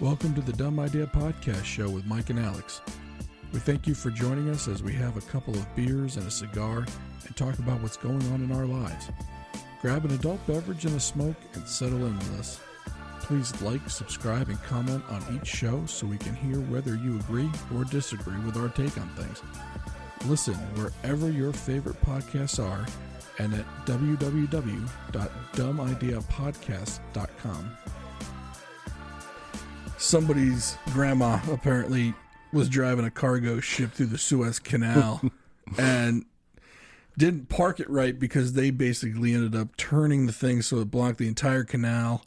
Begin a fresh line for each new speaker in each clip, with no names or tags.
Welcome to the Dumb Idea Podcast Show with Mike and Alex. We thank you for joining us as we have a couple of beers and a cigar and talk about what's going on in our lives. Grab an adult beverage and a smoke and settle in with us. Please like, subscribe, and comment on each show so we can hear whether you agree or disagree with our take on things. Listen wherever your favorite podcasts are and at www.dumbideapodcast.com. Somebody's grandma apparently was driving a cargo ship through the Suez Canal and didn't park it right because they basically ended up turning the thing so it blocked the entire canal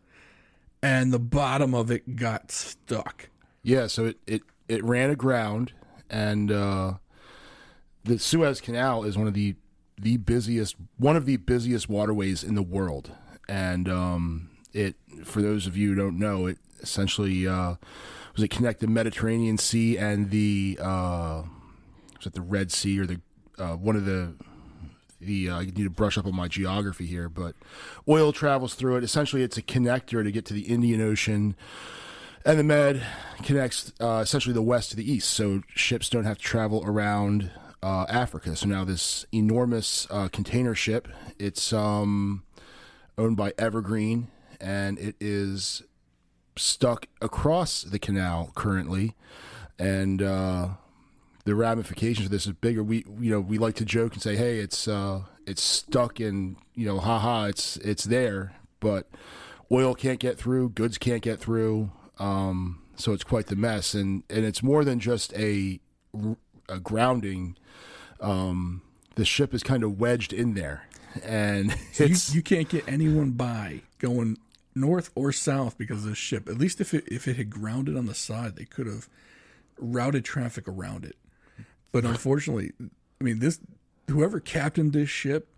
and the bottom of it got stuck.
Yeah, so it, it, it ran aground, and uh, the Suez Canal is one of the the busiest one of the busiest waterways in the world, and um, it for those of you who don't know, it essentially uh, was it connect the Mediterranean Sea and the uh, was it the Red Sea or the uh, one of the the uh, I need to brush up on my geography here, but oil travels through it. Essentially, it's a connector to get to the Indian Ocean, and the Med connects uh, essentially the west to the east, so ships don't have to travel around uh, Africa. So now this enormous uh, container ship, it's um, owned by Evergreen, and it is stuck across the canal currently, and uh, the ramifications of this is bigger. We you know we like to joke and say, hey, it's uh, it's stuck and you know, haha, it's it's there, but oil can't get through, goods can't get through, um, so it's quite the mess, and and it's more than just a, a grounding. Um, the ship is kind of wedged in there, and
so you, you can't get anyone by going north or south because of the ship. At least if it if it had grounded on the side, they could have routed traffic around it. But unfortunately, I mean this whoever captained this ship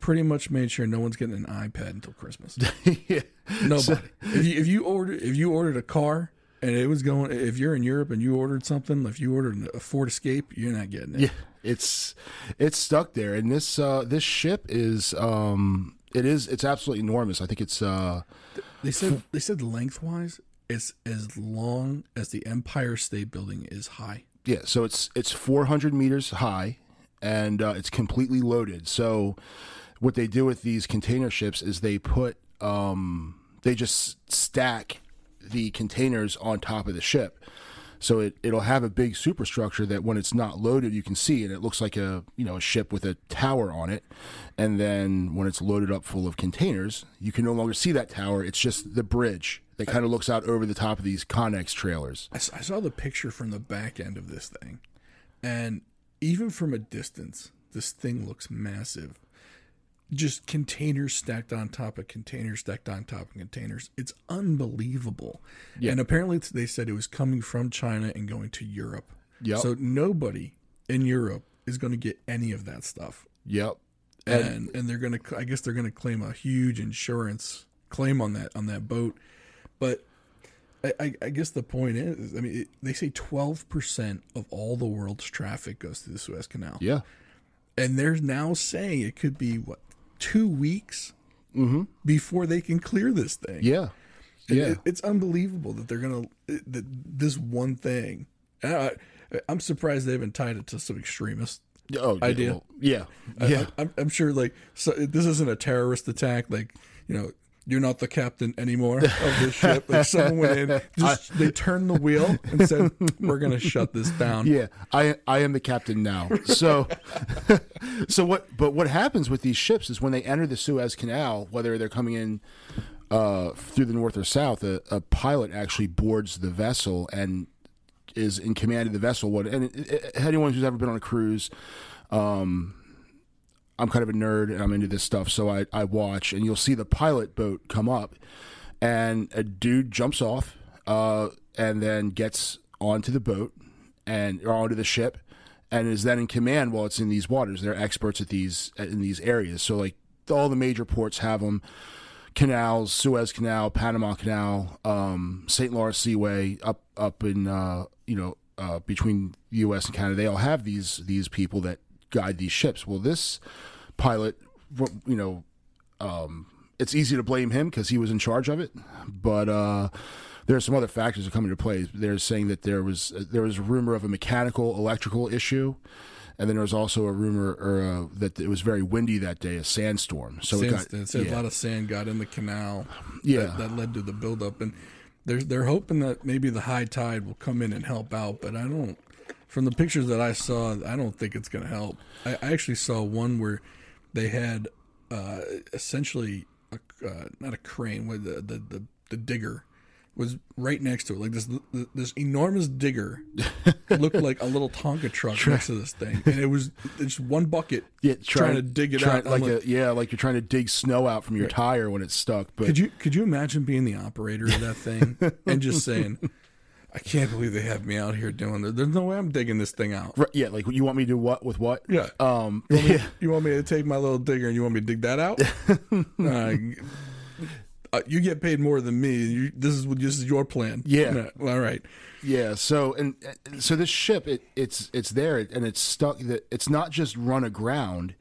pretty much made sure no one's getting an iPad until Christmas. yeah. Nobody. So, if you if you ordered if you ordered a car and it was going if you're in Europe and you ordered something, if you ordered a Ford Escape, you're not getting it.
Yeah. It's it's stuck there and this uh this ship is um it is it's absolutely enormous. I think it's uh
they said they said lengthwise it's as long as the Empire State Building is high.
Yeah, so it's it's 400 meters high, and uh, it's completely loaded. So what they do with these container ships is they put um, they just stack the containers on top of the ship. So it, it'll have a big superstructure that when it's not loaded, you can see, and it looks like a you know a ship with a tower on it. And then when it's loaded up full of containers, you can no longer see that tower. It's just the bridge that kind of looks out over the top of these Connex trailers.
I, I saw the picture from the back end of this thing, and even from a distance, this thing looks massive just containers stacked on top of containers stacked on top of containers. It's unbelievable. Yeah. And apparently they said it was coming from China and going to Europe. Yep. So nobody in Europe is going to get any of that stuff.
Yep.
And and, and they're going to I guess they're going to claim a huge insurance claim on that on that boat. But I, I, guess the point is, I mean, it, they say 12% of all the world's traffic goes through the Suez Canal.
Yeah.
And they're now saying it could be, what, two weeks mm-hmm. before they can clear this thing.
Yeah,
yeah. It, it's unbelievable that they're gonna that this one thing. I, am surprised they haven't tied it to some extremist oh, idea. Well,
yeah, yeah.
I, am sure like so this isn't a terrorist attack. Like you know, you're not the captain anymore of this ship. Like someone went in, just I, they turned the wheel and said, "We're going to shut this down."
Yeah, I I am the captain now. So, so what? But what happens with these ships is when they enter the Suez Canal, whether they're coming in uh, through the north or south, a, a, pilot actually boards the vessel and is in command of the vessel. What and it, it, anyone who's ever been on a cruise. Um, I'm kind of a nerd and I'm into this stuff, so I, I watch and you'll see the pilot boat come up and a dude jumps off uh, and then gets onto the boat and or onto the ship and is then in command while it's in these waters. They're experts at these in these areas. So like all the major ports have them. Canals, Suez Canal, Panama Canal, um, St. Lawrence Seaway, up up in uh, you know uh, between the U.S. and Canada, they all have these these people that guide these ships. Well, this pilot, you know, um, it's easy to blame him because he was in charge of it, but uh, there are some other factors that come into play. They're saying that there was there was a rumor of a mechanical electrical issue, and then there was also a rumor or uh, that it was very windy that day, a sandstorm. So it got
it said
yeah.
a lot of sand got in the canal.
Yeah.
that, that led to the buildup, and they're they're hoping that maybe the high tide will come in and help out. But I don't. From the pictures that I saw, I don't think it's going to help. I, I actually saw one where they had uh, essentially a, uh, not a crane, with the, the the the digger was right next to it, like this this enormous digger looked like a little Tonka truck next to this thing, and it was just one bucket
yeah,
trying, to dig it
try-
out.
Like,
like,
a, yeah, like you're trying to dig snow out from your tire when it's stuck. But
Could you could you imagine being the operator of that thing and just saying, "I can't believe they have me out here doing this. There's no way I'm digging this thing out."
Right, yeah, like you want me to do what with what?
Yeah.
Um,
You want, me,
yeah,
you want me to take my little digger and you want me to dig that out? uh, you get paid more than me. You, this is this is your plan.
Yeah.
No, all right.
yeah. So and uh, so this ship, it, it's it's there and it's stuck. That it's not just run aground.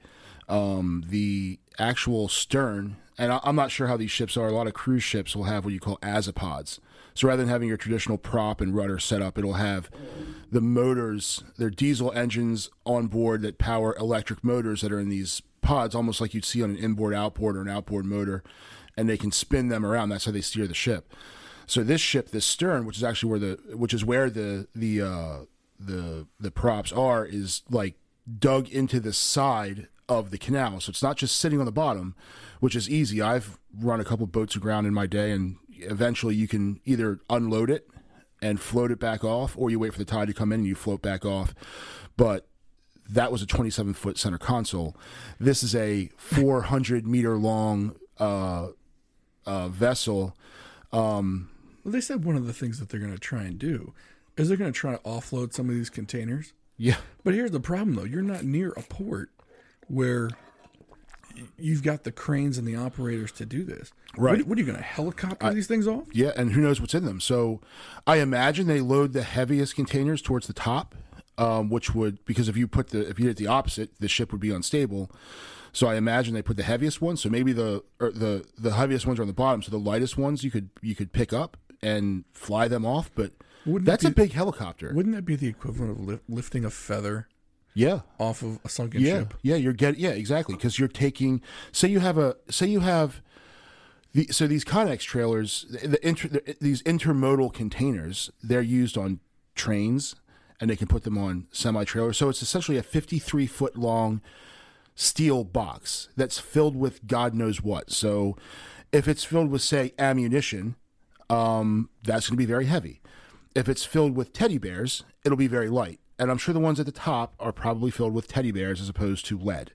Um, the actual stern, and I'm not sure how these ships are. A lot of cruise ships will have what you call azipods. So rather than having your traditional prop and rudder set up, it'll have the motors, their diesel engines on board that power electric motors that are in these pods, almost like you'd see on an inboard outboard or an outboard motor, and they can spin them around. That's how they steer the ship. So this ship, this stern, which is actually where the which is where the the uh, the the props are, is like dug into the side of the canal. So it's not just sitting on the bottom, which is easy. I've run a couple boats aground in my day, and eventually you can either unload it and float it back off, or you wait for the tide to come in and you float back off. But that was a 27 foot center console. This is a 400 meter long uh, uh, vessel. Um,
Well, they said one of the things that they're going to try and do is they're going to try to offload some of these containers.
yeah,
But here's the problem, though: you're not near a port where you've got the cranes and the operators to do this.
Right.
What, what are you going to helicopter these things off?
yeah, and who knows what's in them? So, I imagine they load the heaviest containers towards the top, um, which would because if you put the if you did the opposite, the ship would be unstable. So I imagine they put the heaviest ones. So maybe the or the the heaviest ones are on the bottom. So the lightest ones you could you could pick up and fly them off. But
Wouldn't
that's
that
a big helicopter.
Wouldn't that be the equivalent of li- lifting a feather
yeah,
off of a sunken
yeah,
ship?
yeah. You're getting yeah exactly because you're taking. Say you have a say you have. The, so these Connex trailers, the, the, inter, the these intermodal containers, they're used on trains, and they can put them on semi trailers. So it's essentially a 53 foot long steel box that's filled with God knows what. So if it's filled with say ammunition, um, that's going to be very heavy. If it's filled with teddy bears, it'll be very light. And I'm sure the ones at the top are probably filled with teddy bears as opposed to lead.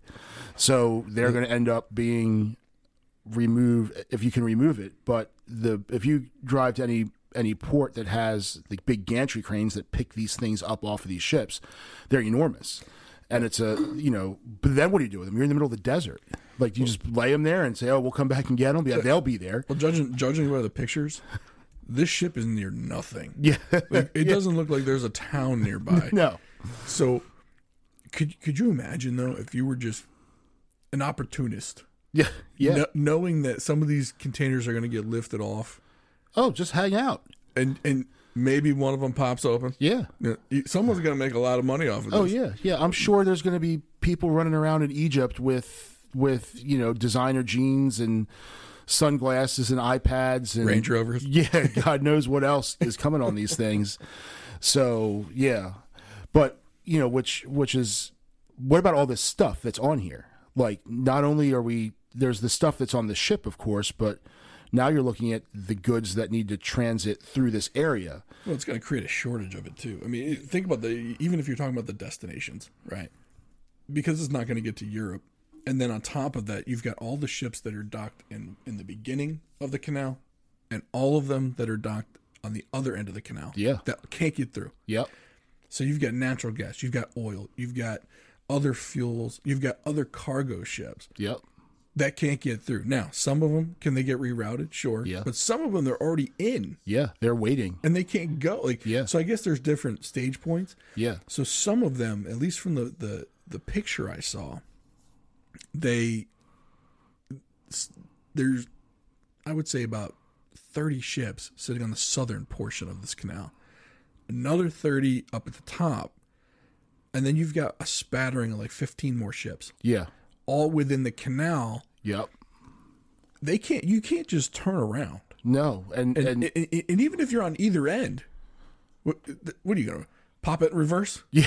So they're going to end up being removed if you can remove it. But the if you drive to any any port that has the big gantry cranes that pick these things up off of these ships, they're enormous. And it's a you know, but then what do you do with them? You're in the middle of the desert. Like you just lay them there and say, "Oh, we'll come back and get them." Yeah, they'll be there.
Well, judging judging by the pictures, this ship is near nothing.
Yeah,
Like, it doesn't look like there's a town nearby.
no,
So, could could you imagine though if you were just an opportunist,
yeah, yeah.
kn- knowing that some of these containers are going to get lifted off,
Oh, just hang out.
and and maybe one of them pops open?
Yeah.
Yeah, Someone's going to make a lot of money off of oh, this.
Oh yeah, yeah. I'm sure there's going to be people running around in Egypt with with you know designer jeans and sunglasses and iPads and
Range Rovers.
Yeah, God knows what else is coming on these things. So yeah, but you know which which is what about all this stuff that's on here? Like not only are we there's the stuff that's on the ship, of course, but now you're looking at the goods that need to transit through this area.
Well, it's going to create a shortage of it too. I mean, think about the even if you're talking about the destinations, right? Because it's not going to get to Europe, and then on top of that, you've got all the ships that are docked in in the beginning of the canal, and all of them that are docked on the other end of the canal.
Yeah.
that can't get through.
Yep.
So you've got natural gas, you've got oil, you've got other fuels, you've got other cargo ships
Yep.
that can't get through. Now, some of them can they get rerouted? Sure.
Yeah.
But some of them they're already in
Yeah, they're waiting.
and they can't go. Like
Yeah.
So I guess there's different stage points.
Yeah.
So some of them, at least from the the the picture I saw, they there's I would say about 30 ships sitting on the southern portion of this canal, another 30 up at the top, and then you've got a spattering of like 15 more ships,
Yeah.
all within the canal.
Yep.
They can't. You can't just turn around.
No, and and,
And, and, and even if you're on either end, what, what are you gonna pop it in reverse?
yeah,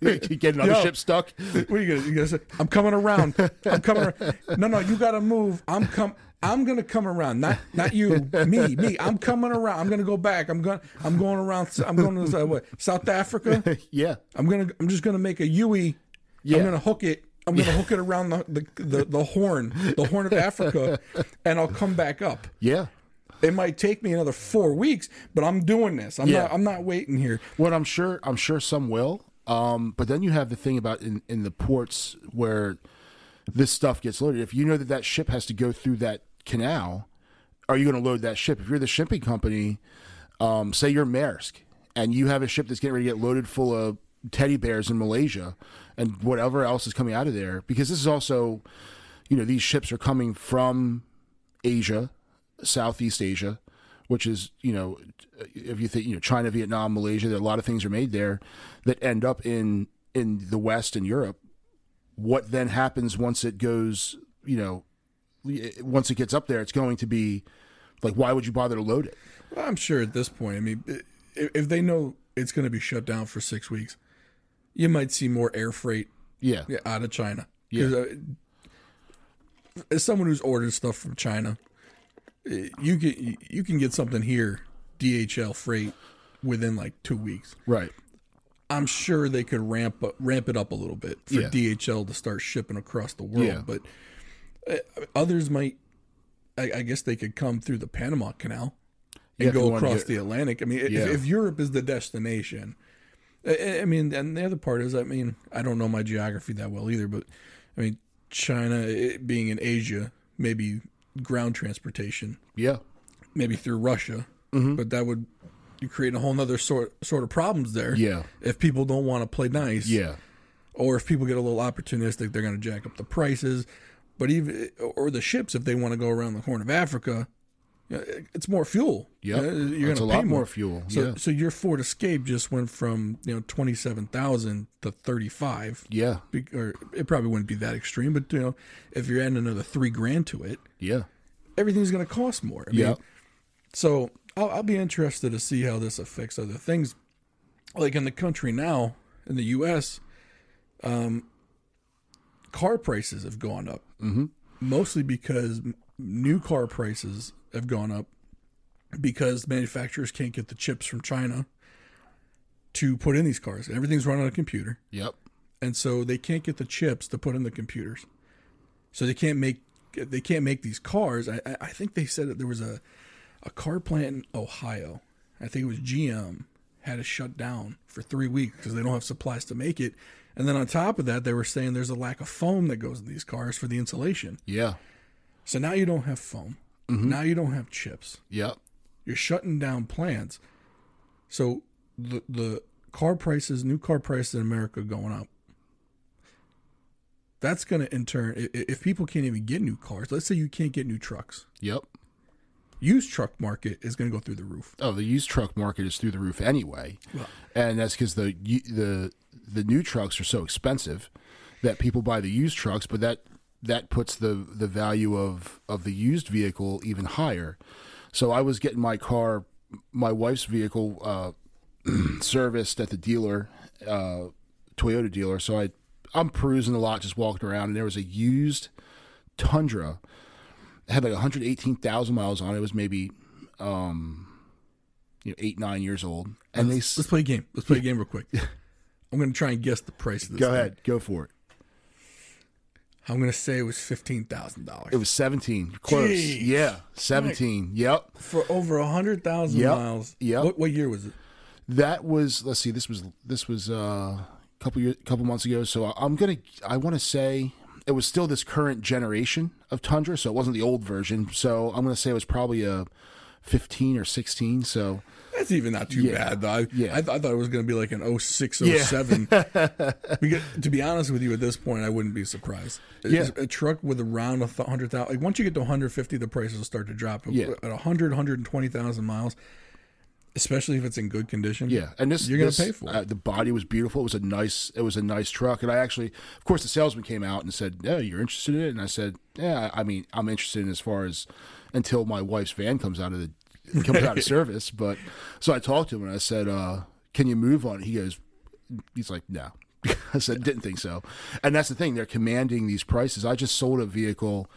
you get another
Yo.
ship stuck.
What are you gonna, you gonna say? I'm coming around. I'm coming. Around. No, no, you gotta move. I'm come. I'm gonna come around. Not not you. Me. Me. I'm coming around. I'm gonna go back. I'm going. I'm going around. I'm going to uh, what? South Africa.
Yeah,
I'm gonna. I'm just gonna make a Yui.
Yeah.
I'm gonna hook it. I'm gonna hook it around the, the the the horn, the horn of Africa, and I'll come back up.
yeah.
It might take me another four weeks, but I'm doing this. I'm
Yeah.
not. I'm not waiting here.
Well, I'm sure. I'm sure some will. Um, but then you have the thing about in in the ports where this stuff gets loaded. If you know that that ship has to go through that canal, are you going to load that ship? If you're the shipping company, um, say you're Maersk, and you have a ship that's getting ready to get loaded full of teddy bears in Malaysia and whatever else is coming out of there, because this is also, you know, these ships are coming from Asia, Southeast Asia, which is, you know, if you think, you know, China, Vietnam, Malaysia, there are a lot of things are made there that end up in in the West and Europe. What then happens once it goes, you know, once it gets up there, it's going to be like, why would you bother to load it?
Well, I'm sure at this point. I mean, if they know it's going to be shut down for six weeks, you might see more air freight
Yeah,
yeah, out of China. 'Cause, uh, as someone who's ordered stuff from China, Eh, you can you can get something here, DHL freight, within like two weeks.
right.
I'm sure they could ramp up, ramp it up a little bit for
Yeah.
DHL to start shipping across the world.
Yeah.
But uh, others might, I, I guess, they could come through the Panama Canal and
Yeah,
go across
get-
the Atlantic. I mean, if, if Europe is the destination, I, I mean, and the other part is, I mean, I don't know my geography that well either, but I mean, China being in Asia, maybe ground transportation,
Yeah,
maybe through Russia,
Mm-hmm.
but that would you create a whole other sort sort of problems there.
yeah,
If people don't want to play nice,
yeah,
or if people get a little opportunistic, they're going to jack up the prices. But even or the ships, if they want to go around the Horn of Africa, it's more fuel.
yeah.
Uh, you're going to pay
lot more fuel.
So,
yeah,
so your Ford Escape just went from you know twenty seven thousand to thirty five.
yeah,
Or it probably wouldn't be that extreme, but you know, if you're adding another three grand to it,
yeah,
everything's going to cost more. I mean,
yeah,
so I'll, I'll be interested to see how this affects other things. Like in the country now, in the U.S., um, car prices have gone up. Mm-hmm. Mostly because new car prices have gone up because manufacturers can't get the chips from China to put in these cars. Everything's run on a computer
yep,
and so they can't get the chips to put in the computers. So they can't make they can't make these cars. I, I- think they said that there was a a car plant in Ohio. I think it was GM had to shut down for three weeks because they don't have supplies to make it. And then on top of that, they were saying there's a lack of foam that goes in these cars for the insulation.
yeah,
So now you don't have foam. Mm-hmm. Now you don't have chips.
yep,
You're shutting down plants. So the the car prices, new car prices in America going up. That's going to in turn, i- i- if people can't even get new cars, let's say you can't get new trucks,
yep.
used truck market is going to go through the roof.
Oh, the used truck market is through the roof anyway,
Well-
and that's because the the the new trucks are so expensive that people buy the used trucks, but that that puts the the value of of the used vehicle even higher. So I was getting my car, my wife's vehicle, uh, serviced at the dealer, uh, Toyota dealer. So I I'm perusing a lot, just walking around, and there was a used Tundra. It had like 118,000 miles on it. It was maybe um, you know, eight nine years old, and they
Let's play a game. Let's play a game real quick. I'm going to try and guess the price of this.
go
thing.
ahead, go for it.
I'm going to say it was fifteen thousand dollars
It was seventeen, close,
Jeez.
yeah, seventeen. Yep,
for over a hundred thousand
Yep.
miles.
Yep.
What, what year was it?
that was. Let's see, this was this was uh, a couple years, couple months ago. So I'm gonna, I want to say it was still this current generation of Tundra, so it wasn't the old version. So I'm gonna say it was probably a fifteen or sixteen. So
That's even not too
Yeah.
bad, though. I,
Yeah.
I, th- I thought it was going to be like an 06,
Yeah.
Oh because, to be honest with you, at this point, I wouldn't be surprised.
Yeah.
A truck with around a 100,000, like once you get to 150, the prices will start to drop.
Yeah.
At 100, 120,000 miles, especially if it's in good condition,
Yeah, and this
You're gonna pay for it.
Uh, the body was beautiful. It was a nice. It was a nice truck, and I actually, of course, the salesman came out and said, "Yeah, you're interested in it," and I said, "Yeah, I mean, I'm interested in as far as until my wife's van comes out of the comes out of service." But so I talked to him and I said, uh, "Can you move on?" He goes, "He's like, no." I said, "Didn't think so," and that's the thing. They're commanding these prices. I just sold a vehicle.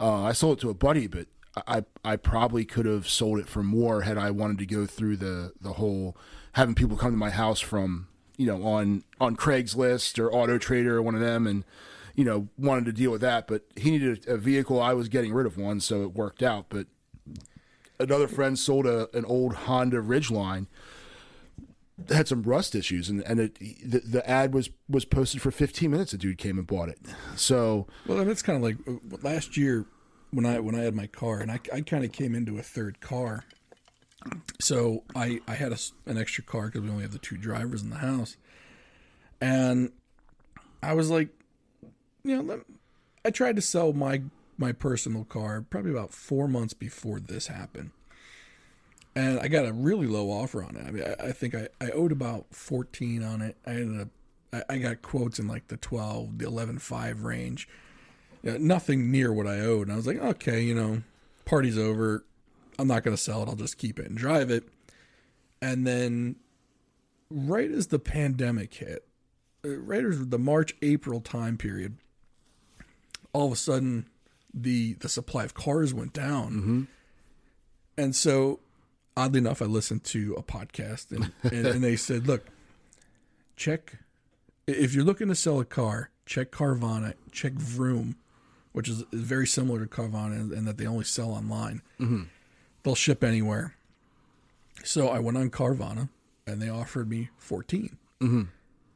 Uh, I sold it to a buddy, but I I probably could have sold it for more had I wanted to go through the the whole having people come to my house from you know on on Craigslist or Auto Trader or one of them and you know wanted to deal with that. But he needed a, vehicle. I was getting rid of one, so it worked out. But another friend sold a an old Honda Ridgeline had some rust issues and and it the, the ad was was posted for 15 minutes a dude came and bought it so
Well, it's kind of like uh, last year when I when I had my car, and I, I kind of came into a third car. So I I had a an extra car because we only have the two drivers in the house, and I was like, you know, I tried to sell my my personal car probably about four months before this happened, and I got a really low offer on it. I mean, I, I think I, I owed about fourteen on it. I ended up I, I got quotes in like the twelve, the eleven five range know, nothing near what I owed. And I was like, okay, you know, party's over. I'm not going to sell it. I'll just keep it and drive it. And then, right as the pandemic hit, uh, right as the March April time period, all of a sudden, the the supply of cars went down. And so, oddly enough, I listened to a podcast and, and, and they said, look, check if you're looking to sell a car, check Carvana, check Vroom, which is, is very similar to Carvana and, in that they only sell online. They'll ship anywhere. So I went on Carvana and they offered me 14.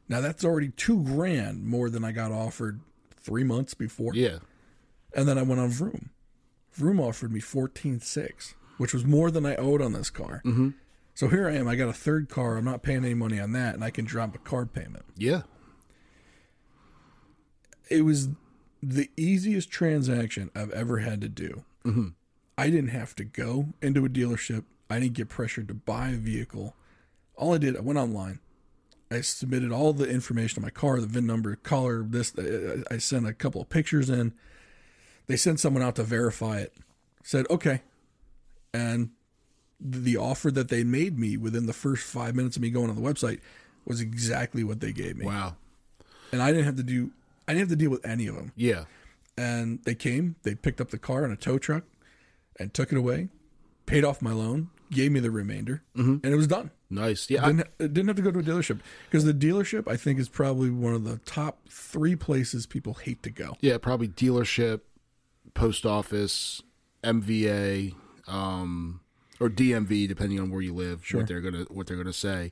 Now that's already two grand more than I got offered three months before.
yeah
And then I went on Vroom. Vroom offered me fourteen six, which was more than I owed on this car. Mm-hmm. So here I am. I got a third car. I'm not paying any money on that, and I can drop a card payment.
yeah
It was the easiest transaction I've ever had to do. Mm-hmm. I didn't have to go into a dealership. I didn't get pressured to buy a vehicle. All I did, I went online. I submitted all the information on my car, the VIN number, color, this. I sent a couple of pictures in. They sent someone out to verify it. Said, okay. And the offer that they made me within the first five minutes of me going on the website was exactly what they gave me.
wow
And I didn't have to do, I didn't have to deal with any of them
yeah
and they came they picked up the car in a tow truck and took it away paid off my loan gave me the remainder and it was done
nice yeah I-
didn't, it didn't have to go to a dealership because the dealership i think is probably one of the top three places people hate to go
Yeah, probably dealership, post office, MVA, um, or DMV, depending on where you live. sure. What they're gonna what they're gonna say.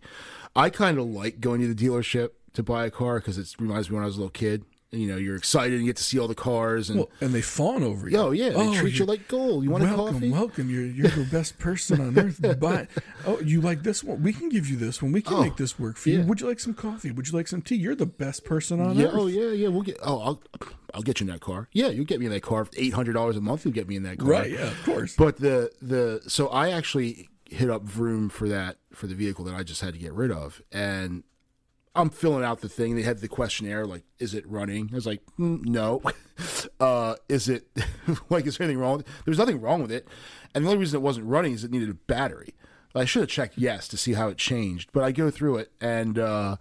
I kind of like going to the dealership to buy a car because it reminds me when I was a little kid. You know, you're excited and you get to see all the cars and.
well, and they fawn over you
Oh yeah, they oh, treat you like gold. You want a
welcome,
coffee?
welcome. You're you're the best person on earth. But oh, you like this one? We can give you this one. We can
Oh,
make this work for you. Would you like some coffee? Would you like some tea? You're the best person on
Yeah,
earth.
oh yeah, yeah. We'll get. Oh, I'll, I'll get you in that car. Yeah, you'll get me in that car. Eight hundred dollars a month. You'll get me in that car.
Right? Yeah, of course.
But the the so I actually hit up Vroom for that for the vehicle that I just had to get rid of, and I'm filling out the thing. They had the questionnaire like, "Is it running?" I was like, mm, "No." uh, is it like is there anything wrong? There's nothing wrong with it, and the only reason it wasn't running is it needed a battery. I should have checked yes to see how it changed, but I go through it, and uh,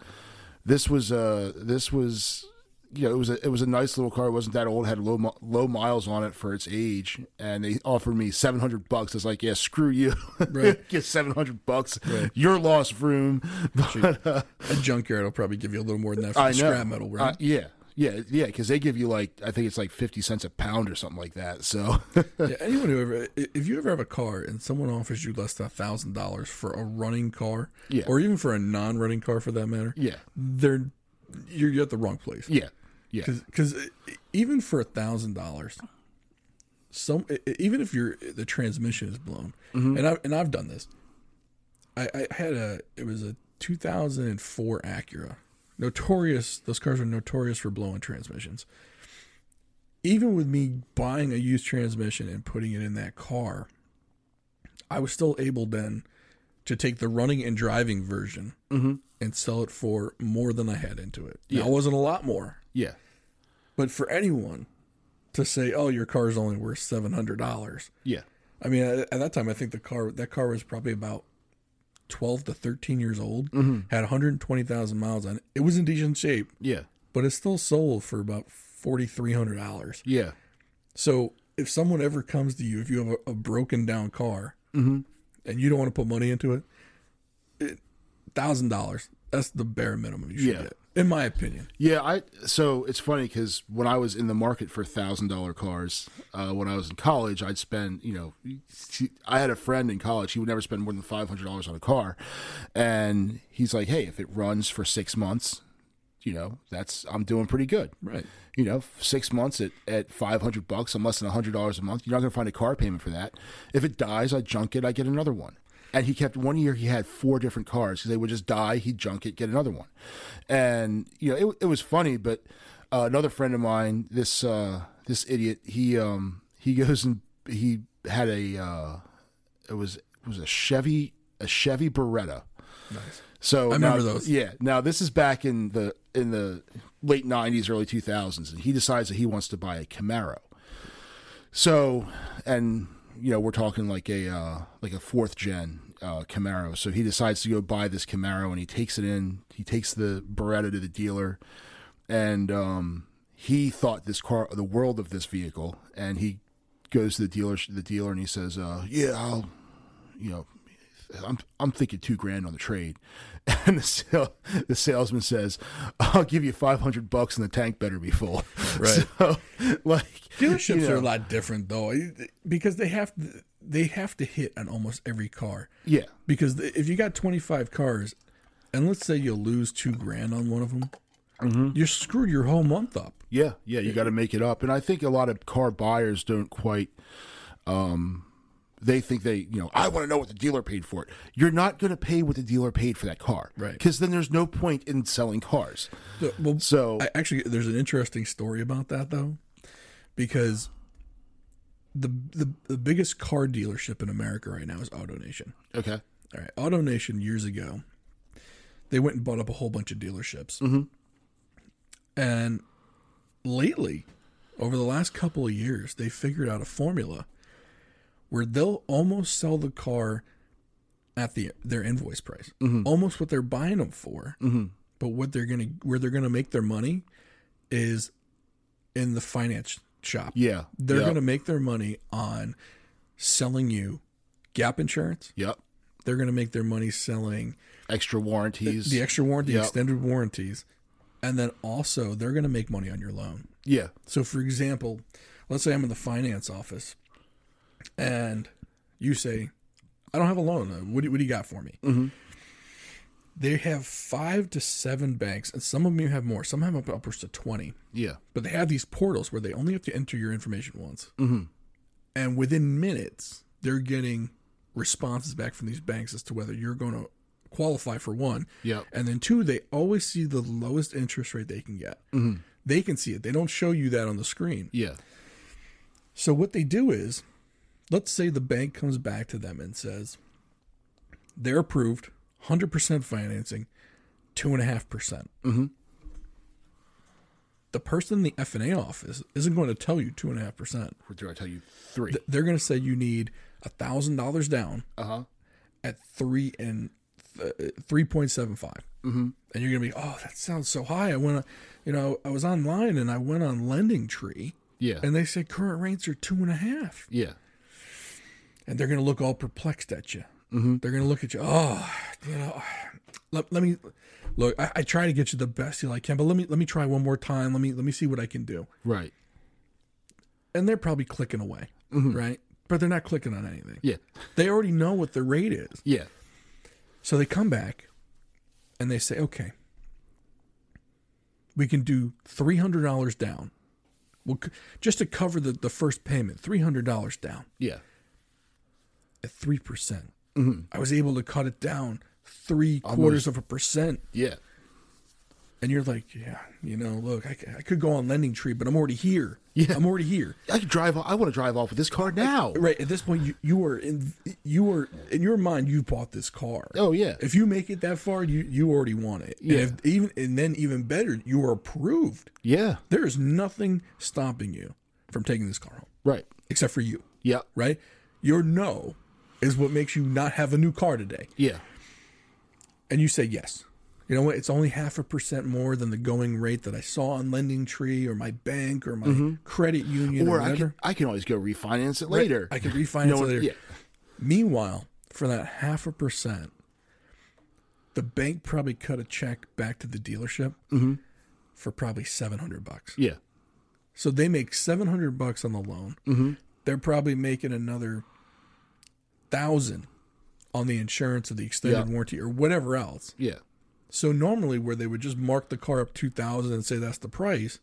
this was uh this was you know, it was a it was a nice little car. It wasn't that old. Had low low miles on it for its age, and they offered me seven hundred bucks. I was like, yeah, screw you.
Right.
Get seven hundred bucks. Your lost room. But uh,
A junkyard will probably give you a little more than that for
I
scrap metal, right?
Uh, yeah, yeah, yeah. Because they give you like I think it's like fifty cents a pound or something like that. So
yeah, anyone who ever, if you ever have a car and someone offers you less than a thousand dollars for a running car,
Yeah.
or even for a non-running car for that matter,
yeah,
they're you're, you're at the wrong place.
yeah, yeah,
Because uh, even for a thousand dollars, some even if your the transmission is blown, mm-hmm. and I and I've done this. I, I had a it was a 2004 Acura, notorious. Those cars are notorious for blowing transmissions. Even with me buying a used transmission and putting it in that car, I was still able then to take the running and driving version mm-hmm. and sell it for more than I had into it. Now,
Yeah.
it wasn't a lot more,
Yeah.
but for anyone to say, "Oh, your car is only worth seven hundred dollars,"
Yeah.
I mean, at, at that time, I think the car that car was probably about twelve to thirteen years old. Mm-hmm. Had one hundred twenty thousand miles on it. It was in decent shape,
Yeah.
but it still sold for about forty three hundred dollars.
Yeah.
So if someone ever comes to you, if you have a, a broken down car mm-hmm. and you don't want to put money into it, thousand dollars. That's the bare minimum you should
Yeah.
get, in my opinion.
Yeah, I so it's funny because when I was in the market for thousand dollar cars, uh, when I was in college, I'd spend you know, she- I had a friend in college. He would never spend more than five hundred dollars on a car, and he's like, "Hey, if it runs for six months, you know, that's I'm doing pretty good."
Right.
You know, six months at, at five hundred bucks, I'm less than hundred dollars a month. You're not going to find a car payment for that. If it dies, I junk it. I get another one. And he kept one year. He had four different cars because they would just die. He'd junk it, get another one. And you know, it, it was funny. But uh, another friend of mine, this uh, this idiot, he um, he goes and he had a uh, it was it was a Chevy a Chevy Beretta.
Nice.
So
I remember
now-
those.
Yeah. Now this is back in the in the late '90s, early 2000s, and he decides that he wants to buy a Camaro. So, and you know, we're talking like a uh, like a fourth gen uh, Camaro. So he decides to go buy this Camaro, and he takes it in. He takes the Beretta to the dealer, and um, he thought this car, the world of this vehicle, and he goes to the dealer, the dealer, and he says, uh, "Yeah, I'll, you know, I'm I'm thinking two grand on the trade, and the sale, the salesman says, "I'll give you five hundred bucks, and the tank better be full."
Right.
So, like
Dealerships
you know,
are a lot different though, because they have to, they have to hit on almost every car.
Yeah,
Because if you got 25 cars, and let's say you lose two grand on one of them,
Mm-hmm.
you're screwed your whole month up.
yeah, yeah. You got to make it up, and I think a lot of car buyers don't quite. Um, they think they, you know, I want to know what the dealer paid for it. You're not going to pay what the dealer paid for that car,
Right.
Because then there's no point in selling cars.
So, well,
So
I, actually, there's an interesting story about that though, because the the the biggest car dealership in America right now is AutoNation.
okay,
All right, AutoNation years ago, they went and bought up a whole bunch of dealerships,
Mm-hmm.
and lately, over the last couple of years, they figured out a formula where they'll almost sell the car at the their invoice price,
Mm-hmm.
almost what they're buying them for. But what they're gonna where they're gonna make their money is in the finance shop.
yeah,
They're
yep.
gonna make their money on selling you gap insurance.
yep,
They're gonna make their money selling
extra warranties,
the extra warranty,
Yep.
extended warranties, and then also they're gonna make money on your loan.
yeah,
So, for example, let's say I'm in the finance office, and you say, "I don't have a loan. What do, what do you got for me?"
Mm-hmm.
They have five to seven banks, and some of them have more. Some have up upwards to twenty.
yeah,
But they have these portals where they only have to enter your information once, mm-hmm. and within minutes they're getting responses back from these banks as to whether you're going to qualify for one.
Yep.
And then two, they always see the lowest interest rate they can get. Mm-hmm. They can see it. They don't show you that on the screen.
yeah,
So what they do is, let's say the bank comes back to them and says, they're approved, hundred percent financing, two and a half percent.
Mm-hmm.
The person in the F and A office isn't going to tell you two and a half percent.
Or do I tell you three?
They're going to say you need a thousand dollars down
Uh huh.
at three and three point seven five, mm-hmm. and you're going to be, oh, that sounds so high. I went, you know, I was online and I went on LendingTree,
Yeah.
and they said current rates are two and a half.
yeah.
and they're going to look all perplexed at you. Mm-hmm. They're going to look at you. Oh, you know, let, let me look. I, I try to get you the best deal I can, but let me let me try one more time. Let me let me see what I can do.
Right.
And they're probably clicking away, right? But they're not clicking on anything.
Yeah.
They already know what the rate is.
Yeah.
So they come back and they say, okay, we can do three hundred dollars down Well, just to cover the, the first payment, three hundred dollars down
Yeah.
at three percent.
Mm-hmm.
I was able to cut it down three quarters of a percent,
Yeah.
and you're like, yeah, you know, look, I could go on LendingTree, but I'm already here.
Yeah.
I'm already here.
I could drive. I want to drive off with this car now.
Right at this point, you you were in you were in your mind. You bought this car.
Oh yeah.
If you make it that far, you you already want it.
Yeah.
And if, even and then even better, you are approved.
Yeah.
There is nothing stopping you from taking this car home,
Right.
except for you.
Yeah.
Right? Your no is what makes you not have a new car today,
Yeah.
and you say yes. You know what? It's only half a percent more than the going rate that I saw on LendingTree or my bank or my credit union or,
Or I can I can always go refinance it later.
I can refinance
No
it later.
yeah.
Meanwhile, for that half a percent, the bank probably cut a check back to the dealership for probably seven hundred bucks.
Yeah.
So they make seven hundred bucks on the loan. Mm-hmm. They're probably making another thousand on the insurance or the extended
Yeah.
warranty or whatever else.
Yeah.
So normally, where they would just mark the car up two thousand and say that's the price,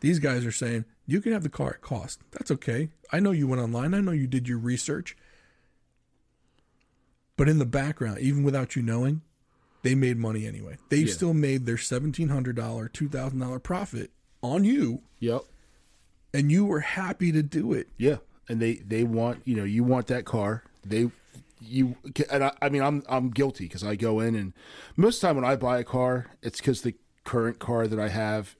these guys are saying you can have the car at cost. That's okay. I know you went online. I know you did your research. But in the background, even without you knowing, they made money anyway. They
Yeah.
still made their seventeen hundred dollar, two thousand dollar profit on you,
Yep.
and you were happy to do it.
Yeah. And they they want you know you want that car. They you and I, I mean I'm I'm guilty because I go in and most of the time when I buy a car it's because the current car that I have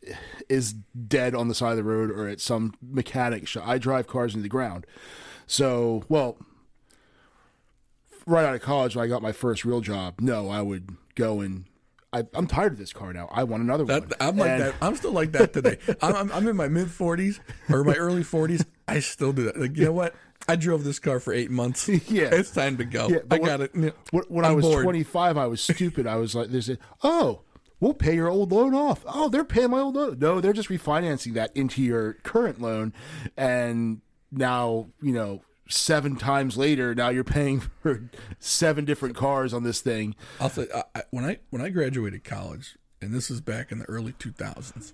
is dead on the side of the road or at some mechanic shop. I drive cars into the ground. So well, right out of college when I got my first real job, no, I would go and I, I'm tired of this car now. I want another
That,
one.
I'm like
And-
that. I'm still like that today. I'm, I'm, I'm in my mid 40s or my early 40s. I still do that. Like, you know what? I drove this car for eight months.
Yeah.
it's time to go.
Yeah,
I
what-
got it.
When, when I was
bored.
25, I was stupid. I was like, "There's a oh, we'll pay your old loan off. Oh, they're paying my old loan. No, they're just refinancing that into your current loan, and now you know seven times later, now you're paying for seven different cars on this thing.
I'll say I, I, when I when I graduated college, and this is back in the early 2000s.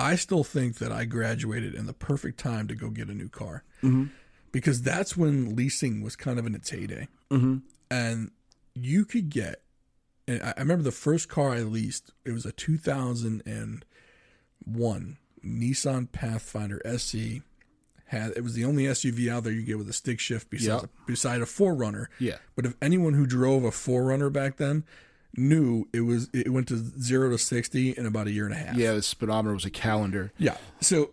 I still think that I graduated in the perfect time to go get a new car
Mm-hmm.
Because that's when leasing was kind of in its heyday, mm-hmm. and you could get. And I I remember the first car I leased. It was a 2001 Nissan Pathfinder SE. Had it was the only SUV out there you get with a stick shift besides
Yep.
beside a 4Runner.
Yeah.
But if anyone who drove a 4Runner back then knew it was it went to zero to sixty in about a year and a half.
Yeah, the speedometer was a calendar.
Yeah. So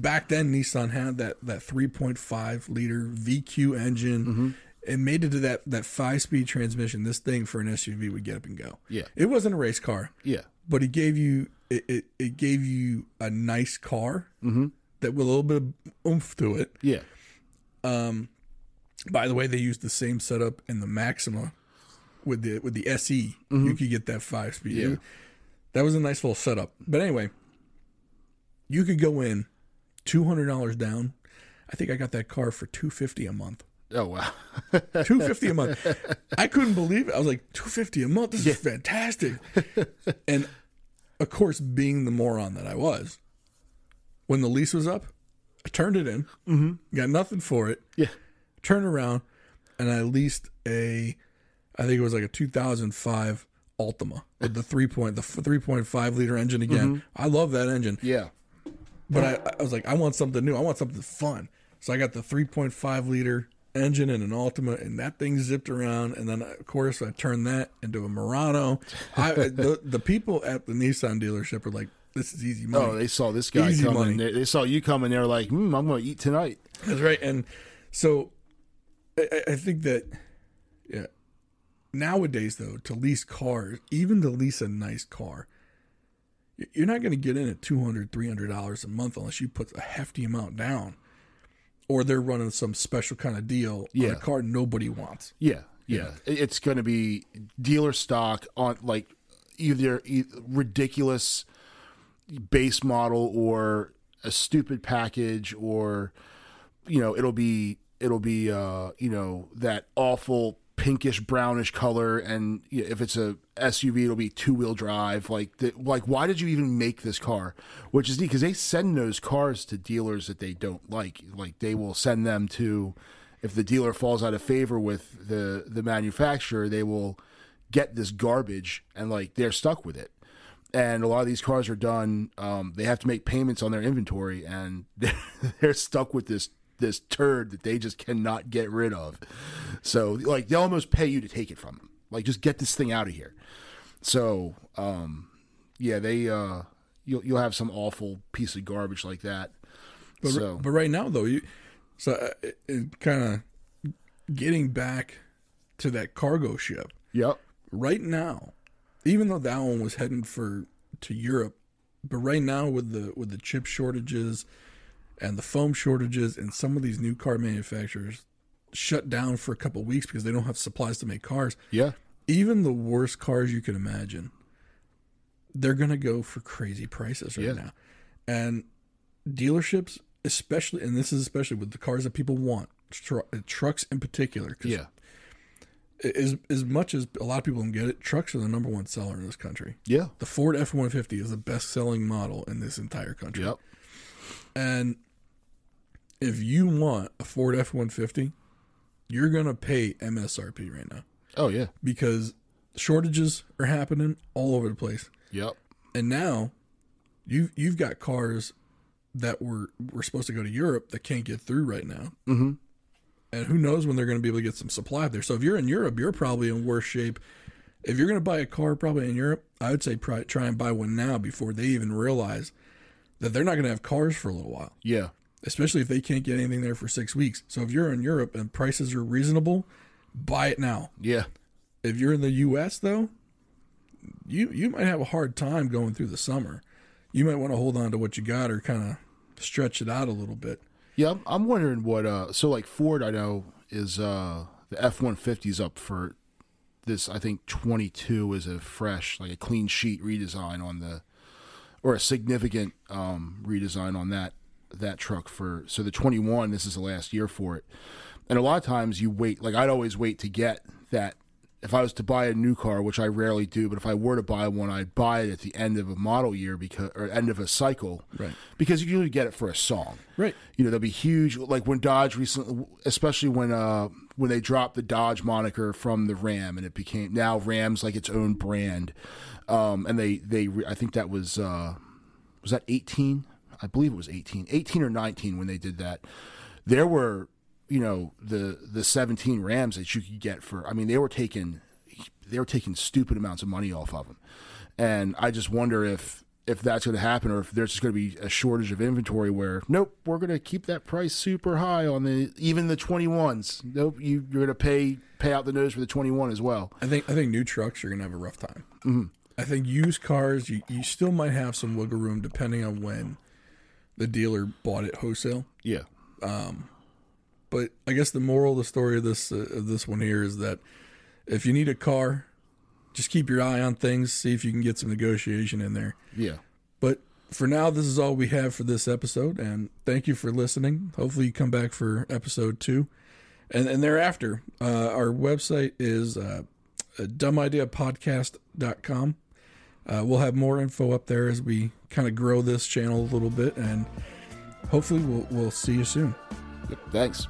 back then Nissan had that that 3.5 liter VQ engine
Mm-hmm.
and made it to that that 5 speed transmission. This thing for an SUV would get up and go.
Yeah.
It wasn't a race car,
Yeah,
but it gave you it, it, it gave you a nice car that with a little bit of oomph to it.
yeah, Um,
By the way, they used the same setup in the Maxima with the with the SE. You could get that five speed.
Yeah.
That was a nice little setup. But anyway, you could go in two hundred dollars down. I think I got that car for two fifty a month.
Oh wow.
Two fifty a month. I couldn't believe it. I was like, two fifty a month. This is fantastic. and of course, being the moron that I was, when the lease was up, I turned it in. Mm-hmm. Got nothing for it
yeah.
turned around and I leased a, I think it was like a 2005 Altima with the three point the 3.5 liter engine again. I love that engine,
Yeah.
But I, I was like, I want something new. I want something fun. So I got the 3.5 liter engine and an Altima, and that thing zipped around. And then of course I turned that into a Murano. I the, the people at the Nissan dealership were like, "This is easy money."
Oh, they saw this guy
Easy
coming. They, they saw you coming. They're like, hmm, "I'm going to eat tonight."
That's right. And so I, I- think that, yeah, nowadays, though, to lease cars, even to lease a nice car, you're not going to get in at $200, $300 a month unless you put a hefty amount down. Or they're running some special kind of deal on
Yeah.
a car nobody wants.
Yeah, yeah. It- It's going to be dealer stock on like either ridiculous base model or a stupid package, or you know, it'll be it'll be uh, you know that awful pinkish brownish color, and you know, if it's a SUV, it'll be two wheel drive. Like, the, like why did you even make this car? Which is neat because they send those cars to dealers that they don't like. Like they will send them to if the dealer falls out of favor with the the manufacturer, they will get this garbage and like they're stuck with it and a lot of these cars are done um, they have to make payments on their inventory and they're, they're stuck with this this turd that they just cannot get rid of. So like they almost pay you to take it from them. Like just get this thing out of here. So um, yeah they uh, you'll, you'll have some awful piece of garbage like that.
But,
so
but right now though, you so uh, kind of getting back to that cargo ship.
yep
Right now, even though that one was heading for to Europe, but right now with the with the chip shortages and the foam shortages and some of these new car manufacturers shut down for a couple weeks because they don't have supplies to make cars.
yeah
Even the worst cars you can imagine, they're gonna go for crazy prices right
Yeah.
now. And dealerships, especially, and this is especially with the cars that people want, tr- trucks in particular. 'cause
yeah
As as much as a lot of people don't get it, trucks are the number one seller in this country.
yeah
The Ford F one fifty is the best selling model in this entire country.
yep
And if you want a Ford F one fifty, you're gonna pay MSRP right now
oh yeah
because shortages are happening all over the place.
yep
And now you've, you've got cars that were were supposed to go to Europe that can't get through right now.
mm-hmm
And who knows when they're going to be able to get some supply there. So if you're in Europe, you're probably in worse shape. If you're going to buy a car probably in Europe, I would say try and buy one now before they even realize that they're not going to have cars for a little while,
yeah
especially if they can't get anything there for six weeks. So if you're in Europe and prices are reasonable, buy it now.
yeah
If you're in the U.S. though, you you might have a hard time going through the summer. You might want to hold on to what you got or kind of stretch it out a little bit.
Yeah, I'm, I'm wondering what. Uh, so like Ford, I know is uh, the F one fifty is up for this. I think 22 is a fresh, like a clean sheet redesign on the, or a significant um, redesign on that that truck for. So the 21, this is the last year for it, and a lot of times you wait. Like I'd always wait to get that. If I was to buy a new car, which I rarely do, but if I were to buy one, I'd buy it at the end of a model year because or end of a cycle,
Right.
Because you usually get it for a song,
Right.
you know they'll be huge like when dodge recently especially when uh when they dropped the dodge moniker from the ram and it became now ram's like its own brand um and they they re- i think that was uh was that 18 i believe it was 18 18 or 19 when they did that. There were you know the the 17 rams that you could get for i mean they were taking they were taking stupid amounts of money off of them and i just wonder if if that's going to happen or if there's just going to be a shortage of inventory where nope we're going to keep that price super high on the even the 21s nope you, you're going to pay pay out the nose for the 21 as well.
I think I think new trucks are gonna have a rough time. Mm-hmm. I think used cars you, you still might have some wiggle room depending on when the dealer bought it wholesale.
yeah
But I guess the moral of the story of this uh, of this one here is that if you need a car, just keep your eye on things, see if you can get some negotiation in there.
yeah
But for now, this is all we have for this episode, and thank you for listening. Hopefully, you come back for episode two, and and thereafter, uh, our website is uh, dumbideapodcast.com. Uh, we'll have more info up there as we kind of grow this channel a little bit, and hopefully, we'll we'll see you soon.
Thanks